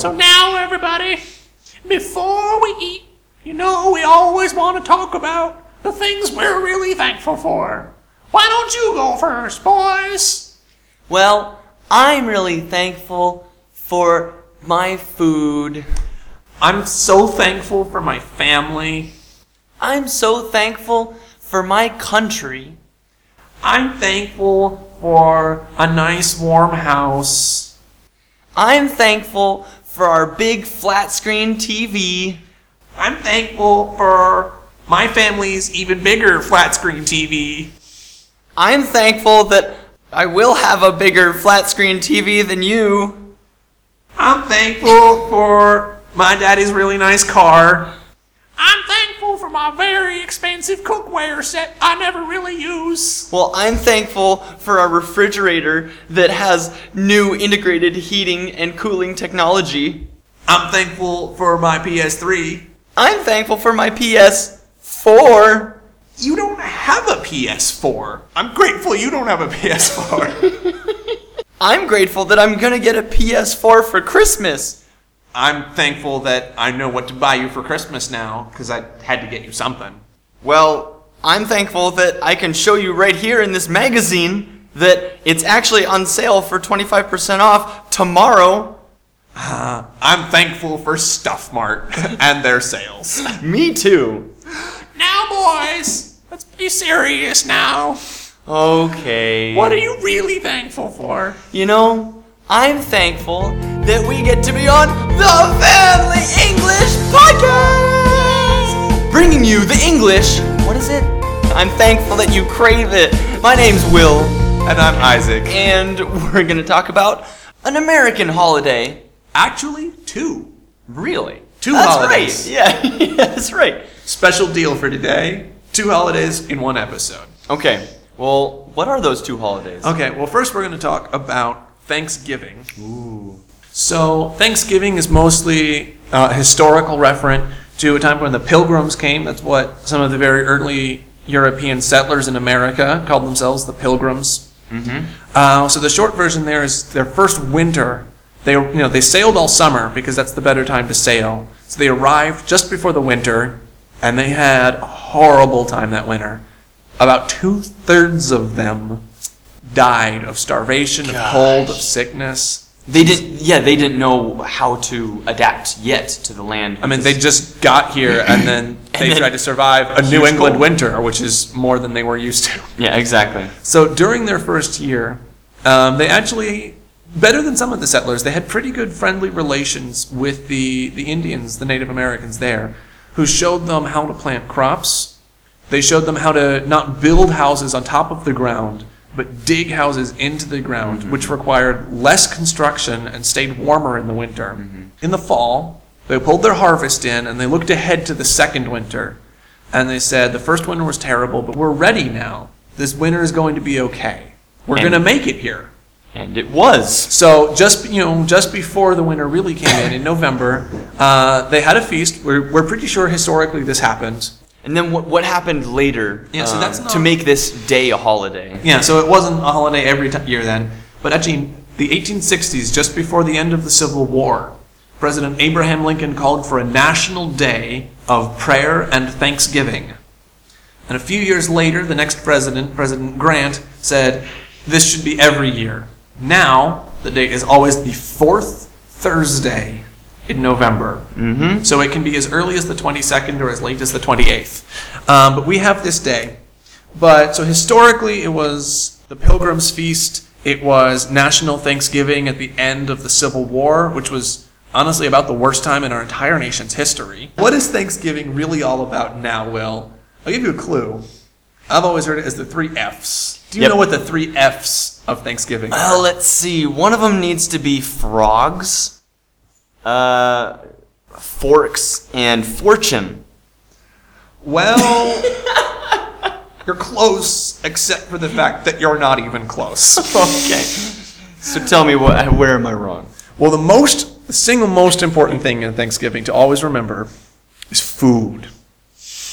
So now, everybody, before we eat, you know we always want to talk about the things we're really thankful for. Why don't you go first, boys? Well, I'm really thankful for my food. I'm so thankful for my family. I'm so thankful for my country. I'm thankful for a nice warm house. I'm thankful for our big flat screen TV. I'm thankful for my family's even bigger flat screen TV. I'm thankful that I will have a bigger flat screen TV than you. I'm thankful for my daddy's really nice car. I'm thankful for my very expensive cookware set I never really use. Well, I'm thankful for a refrigerator that has new integrated heating and cooling technology. I'm thankful for my PS3. I'm thankful for my PS4. You don't have a PS4. I'm grateful you don't have a PS4. I'm grateful that I'm gonna get a PS4 for Christmas. I'm thankful that I know what to buy you for Christmas now because I had to get you something. Well, I'm thankful that I can show you right here in this magazine that it's actually on sale for 25% off tomorrow. Uh, I'm thankful for Stuff Mart and their sales. Me too. Now, boys, let's be serious now. Okay. What are you really thankful for? You know, I'm thankful that we get to be on the Family English Podcast! Bringing you the English. What is it? I'm thankful that you crave it. My name's Will, And I'm Isaac. and we're gonna talk about an American holiday. Actually, two. Really? Two That's holidays. right. Yeah, yeah, that's right. Special deal for today. Two holidays in one episode. Okay, well, what are those two holidays? Okay, well, first we're going to talk about Thanksgiving. Ooh. So, Thanksgiving is mostly uh, historical referent to a time when the Pilgrims came. That's what some of the very early European settlers in America called themselves, the Pilgrims. Mm-hmm. Uh, so the short version there is their first winter. They you know they sailed all summer because that's the better time to sail. So they arrived just before the winter, and they had a horrible time that winter. About two thirds of them died of starvation, of cold, of sickness. They didn't. Yeah, they didn't know how to adapt yet to the land. I mean, they just got here and then they then tried to survive a New England cold. winter, which is more than they were used to. Yeah, exactly. So during their first year, um, they actually, better than some of the settlers, they had pretty good friendly relations with the, the Indians, the Native Americans there, who showed them how to plant crops. They showed them how to not build houses on top of the ground, but dig houses into the ground, which required less construction and stayed warmer in the winter. In the fall, they pulled their harvest in and they looked ahead to the second winter. And they said, the first winter was terrible, but we're ready now. This winter is going to be okay. We're going to make it here. And it was. So just you know, just before the winter really came in in November, uh, they had a feast. We're, we're pretty sure historically this happened. And then what, what happened later Yeah, so um, not- to make this day a holiday? Yeah, so it wasn't a holiday every t- year then, but actually the 1860s, just before the end of the Civil War, President Abraham Lincoln called for a national day of prayer and thanksgiving. And a few years later, the next president, President Grant, said this should be every year. Now, the date is always the fourth Thursday in November. Mm-hmm. So it can be as early as the 22nd or as late as the 28th. Um, but we have this day. But so historically, it was the Pilgrims' Feast. It was National Thanksgiving at the end of the Civil War, which was honestly about the worst time in our entire nation's history. What is Thanksgiving really all about now, Will? I'll give you a clue. I've always heard it as the three F's. Do you Yep. know what the three F's of Thanksgiving are? Well, let's see. One of them needs to be frogs, uh, forks, and fortune. Well, you're close, except for the fact that you're not even close. Okay. So tell me, what, where am I wrong? Well, the most, the single most important thing in Thanksgiving to always remember is food.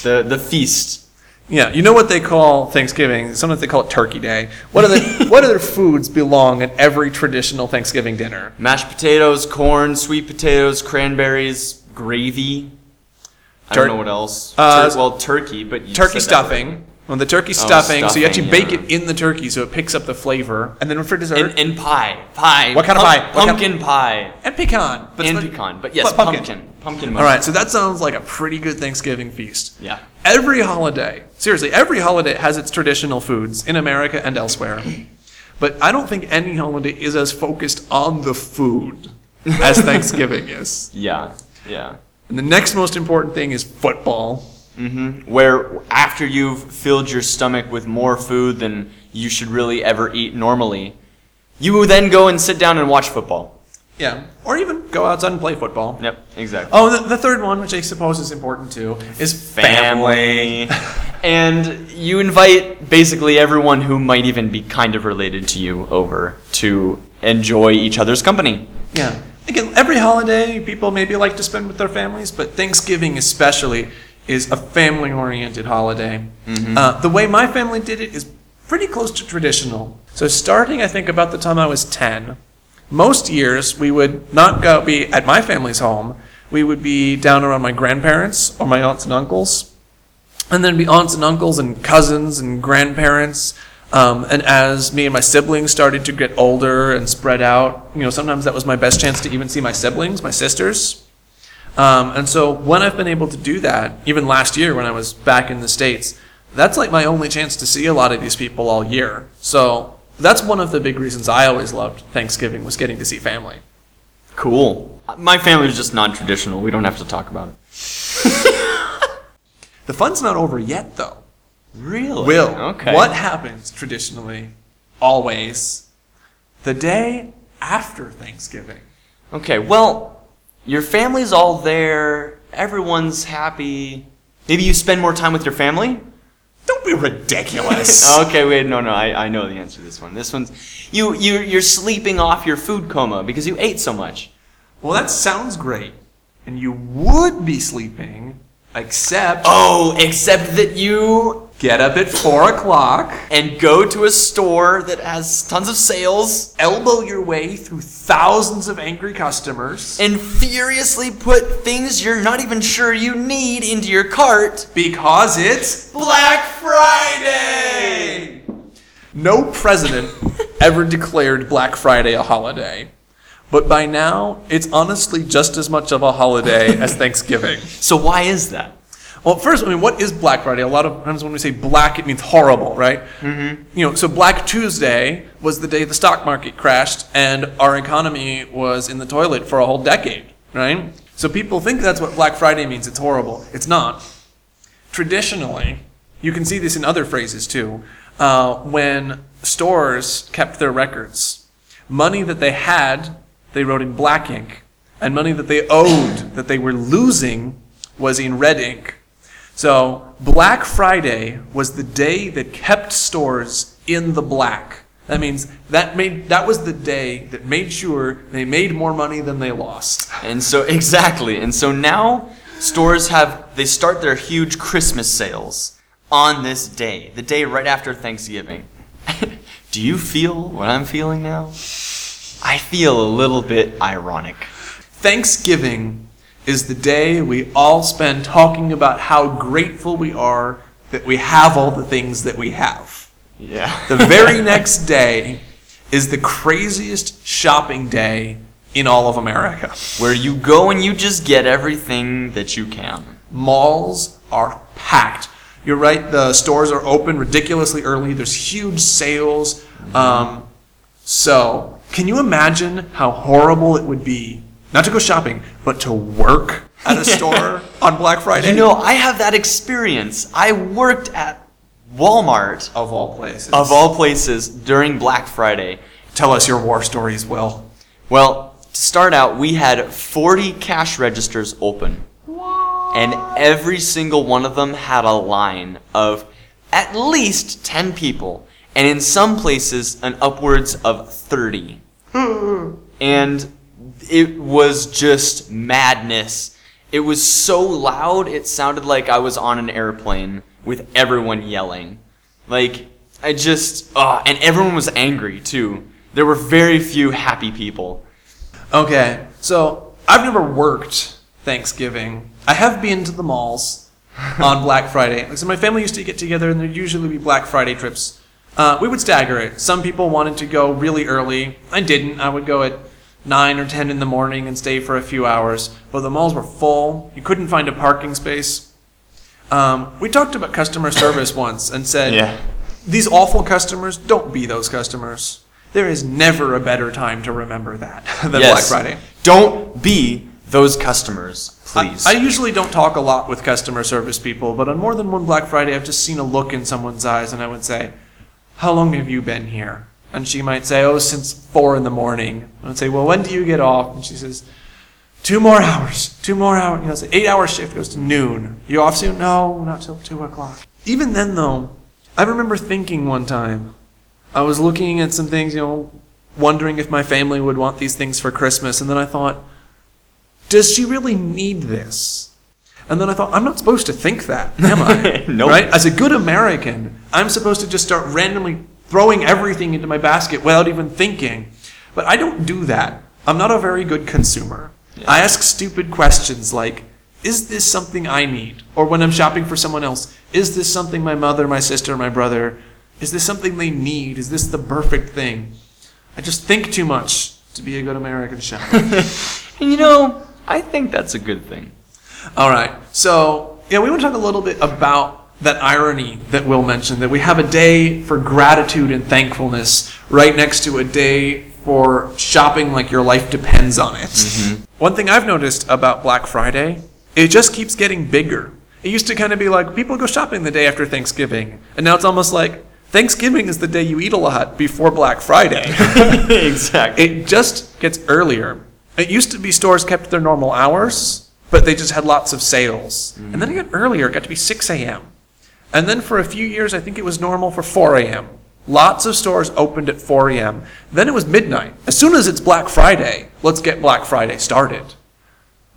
The the feast. Yeah, you know what they call Thanksgiving? Sometimes they call it Turkey Day. What other what other foods belong at every traditional Thanksgiving dinner? Mashed potatoes, corn, sweet potatoes, cranberries, gravy. I Tur- don't know what else. Uh, Tur- well, turkey, but you Turkey said that stuffing. Well, the turkey stuffing, so you actually stuffing, bake it in the turkey so it picks up the flavor. And then for dessert, And, and pie, pie. What kind of pie? What kind- Pumpkin pie and pecan. But and it's- pecan, but yes, but pumpkin, pumpkin. All right, so that sounds like a pretty good Thanksgiving feast. Yeah. Every holiday, seriously, every holiday has its traditional foods in America and elsewhere. But I don't think any holiday is as focused on the food as Thanksgiving is. Yeah, yeah. And the next most important thing is football. Mm-hmm. Where after you've filled your stomach with more food than you should really ever eat normally, you then go and sit down and watch football. Yeah. Or even go outside and play football. Yep, exactly. Oh, the, the third one, which I suppose is important too, is family. and you invite basically everyone who might even be kind of related to you over to enjoy each other's company. Yeah. Again, every holiday people maybe like to spend with their families, but Thanksgiving especially is a family oriented holiday. Uh, the way my family did it is pretty close to traditional. So, starting I think about the time I was 10, most years we would not go be at my family's home. We would be down around my grandparents or my aunts and uncles. And then be aunts and uncles and cousins and grandparents. Um, and as me and my siblings started to get older and spread out, you know, sometimes that was my best chance to even see my siblings, my sisters. Um, and so when I've been able to do that, even last year when I was back in the States, that's like my only chance to see a lot of these people all year. So that's one of the big reasons I always loved Thanksgiving was getting to see family. Cool. My family is just non-traditional. We don't have to talk about it. The fun's not over yet, though. Really? Will, Okay. what happens traditionally, always, the day after Thanksgiving? Okay, well, your family's all there. Everyone's happy. Maybe you spend more time with your family? Don't be ridiculous. Okay, wait, no, no, I, I know the answer to this one. This one's you you you're sleeping off your food coma because you ate so much. well, that sounds great. And you would be sleeping, except Oh, except that you get up at 4 o'clock, and go to a store that has tons of sales elbow your way through thousands of angry customers, and furiously put things you're not even sure you need into your cart. because it's Black Friday. No president ever declared Black Friday a holiday. But by now, it's honestly just as much of a holiday as Thanksgiving. So why is that? Well, first, I mean, what is Black Friday? A lot of times when we say black, it means horrible, right? Mm-hmm. You know, so Black Tuesday was the day the stock market crashed and our economy was in the toilet for a whole decade, right? So people think that's what Black Friday means. It's horrible. It's not. Traditionally, you can see this in other phrases too. Uh, when stores kept their records, money that they had, they wrote in black ink, and money that they owed, that they were losing, was in red ink. So Black Friday was the day that kept stores in the black. That means that made that was the day that made sure they made more money than they lost. And so exactly. And so now stores have they start their huge Christmas sales on this day, the day right after Thanksgiving. Do you feel what I'm feeling now? I feel a little bit ironic. Thanksgiving is the day we all spend talking about how grateful we are that we have all the things that we have. Yeah. The very next day is the craziest shopping day in all of America. where you go and you just get everything that you can. Malls are packed. You're right, the stores are open ridiculously early. There's huge sales. Um, so, can you imagine how horrible it would be not to go shopping, but to work at a store on Black Friday? You know, I have that experience. I worked at Walmart of all places. of all places during Black Friday. Tell us your war stories, Will. Well, Well, to start out, we had 40 cash registers open. And every single one of them had a line of at least 10 people, and in some places, an upwards of 30. Hmm. and it was just madness. It was so loud, it sounded like I was on an airplane with everyone yelling. Like, I just, uh, and everyone was angry too. There were very few happy people. Okay, so I've never worked Thanksgiving. I have been to the malls on Black Friday. So my family used to get together, and there'd usually be Black Friday trips. Uh, we would stagger it. Some people wanted to go really early. I didn't. I would go at nine or ten in the morning and stay for a few hours. But the malls were full. You couldn't find a parking space. Um, we talked about customer service once and said, Yeah. these awful customers, don't be those customers. There is never a better time to remember that than Black Friday. Don't be those customers, please. I, I usually don't talk a lot with customer service people, but on more than one Black Friday, I've just seen a look in someone's eyes, and I would say, "How long have you been here?" And she might say, "Oh, since four in the morning." I would say, "Well, when do you get off?" And she says, Two more hours. Two more hours. You know, the eight-hour shift goes to noon. You off soon? No, not till two o'clock. Even then, though, I remember thinking one time, I was looking at some things, you know, wondering if my family would want these things for Christmas, and then I thought, does she really need this? And then I thought, I'm not supposed to think that, am I? Nope. Right? As a good American, I'm supposed to just start randomly throwing everything into my basket without even thinking. But I don't do that. I'm not a very good consumer. I ask stupid questions like, is this something I need? Or when I'm shopping for someone else, is this something my mother, my sister, my brother, is this something they need? Is this the perfect thing? I just think too much to be a good American shopper. And you know, I think that's a good thing. All right. So, yeah, we want to talk a little bit about that irony that Will mentioned that we have a day for gratitude and thankfulness right next to a day for shopping like your life depends on it. Mm-hmm. One thing I've noticed about Black Friday, it just keeps getting bigger. It used to kind of be like people go shopping the day after Thanksgiving, and now it's almost like Thanksgiving is the day you eat a lot before Black Friday. exactly. It just gets earlier. It used to be stores kept their normal hours, but they just had lots of sales. Mm-hmm. And then it got earlier, it got to be 6 a.m. And then for a few years, I think it was normal for 4 a.m. Lots of stores opened at 4 a.m. Then it was midnight. As soon as it's Black Friday, let's get Black Friday started.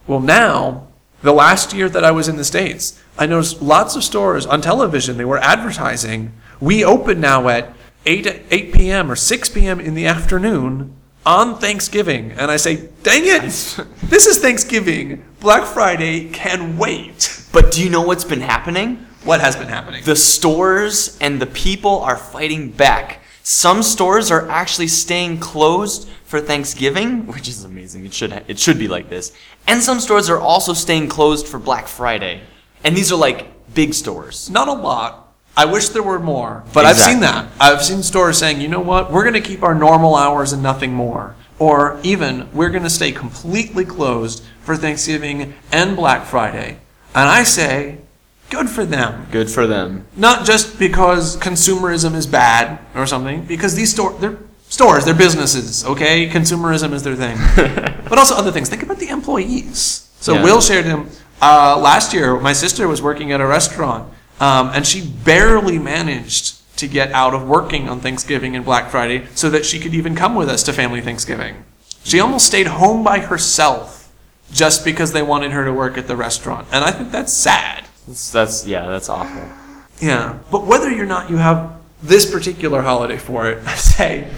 Well, now, the last year that I was in the States, I noticed lots of stores on television, they were advertising, we open now at 8, 8 p.m. or 6 p.m. in the afternoon on Thanksgiving. And I say, dang it, this is Thanksgiving. Black Friday can wait. But do you know what's been happening? What has been happening? The stores and the people are fighting back. Some stores are actually staying closed for Thanksgiving, which is amazing. It should it should be like this. And some stores are also staying closed for Black Friday. And these are like big stores. Not a lot. I wish there were more, but I've seen that. I've seen stores saying, you know what, we're going to keep our normal hours and nothing more. Or even, we're going to stay completely closed for Thanksgiving and Black Friday. And I say, good for them. Good for them. Not just because consumerism is bad or something, because these store, they're stores, they're businesses, okay? Consumerism is their thing. but also other things. Think about the employees. So Yeah. Will shared him. Uh, last year, my sister was working at a restaurant, um, and she barely managed to get out of working on Thanksgiving and Black Friday so that she could even come with us to family Thanksgiving. She almost stayed home by herself just because they wanted her to work at the restaurant. And I think that's sad. That's, that's yeah, that's awful. Yeah, but whether or not you have this particular holiday for it, I say,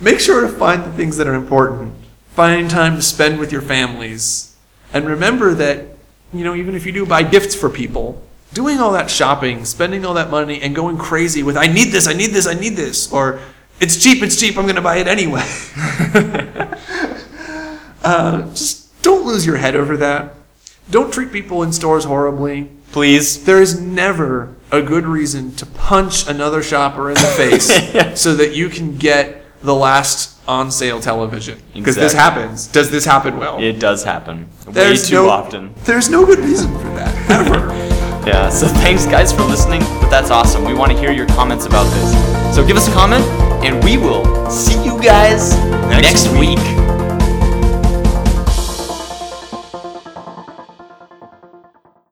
make sure to find the things that are important. Find time to spend with your families. And remember that, you know, even if you do buy gifts for people, doing all that shopping, spending all that money, and going crazy with, I need this, I need this, I need this, or it's cheap, it's cheap, I'm going to buy it anyway. uh, just don't lose your head over that. Don't treat people in stores horribly. Please. There is never a good reason to punch another shopper in the face so that you can get the last on sale television. Because this happens. Does this happen, Will? It does happen. There's Way too no- often. There's no good reason for that, ever. Yeah, so thanks guys for listening, but that's awesome. We want to hear your comments about this. So give us a comment, and we will see you guys next, week.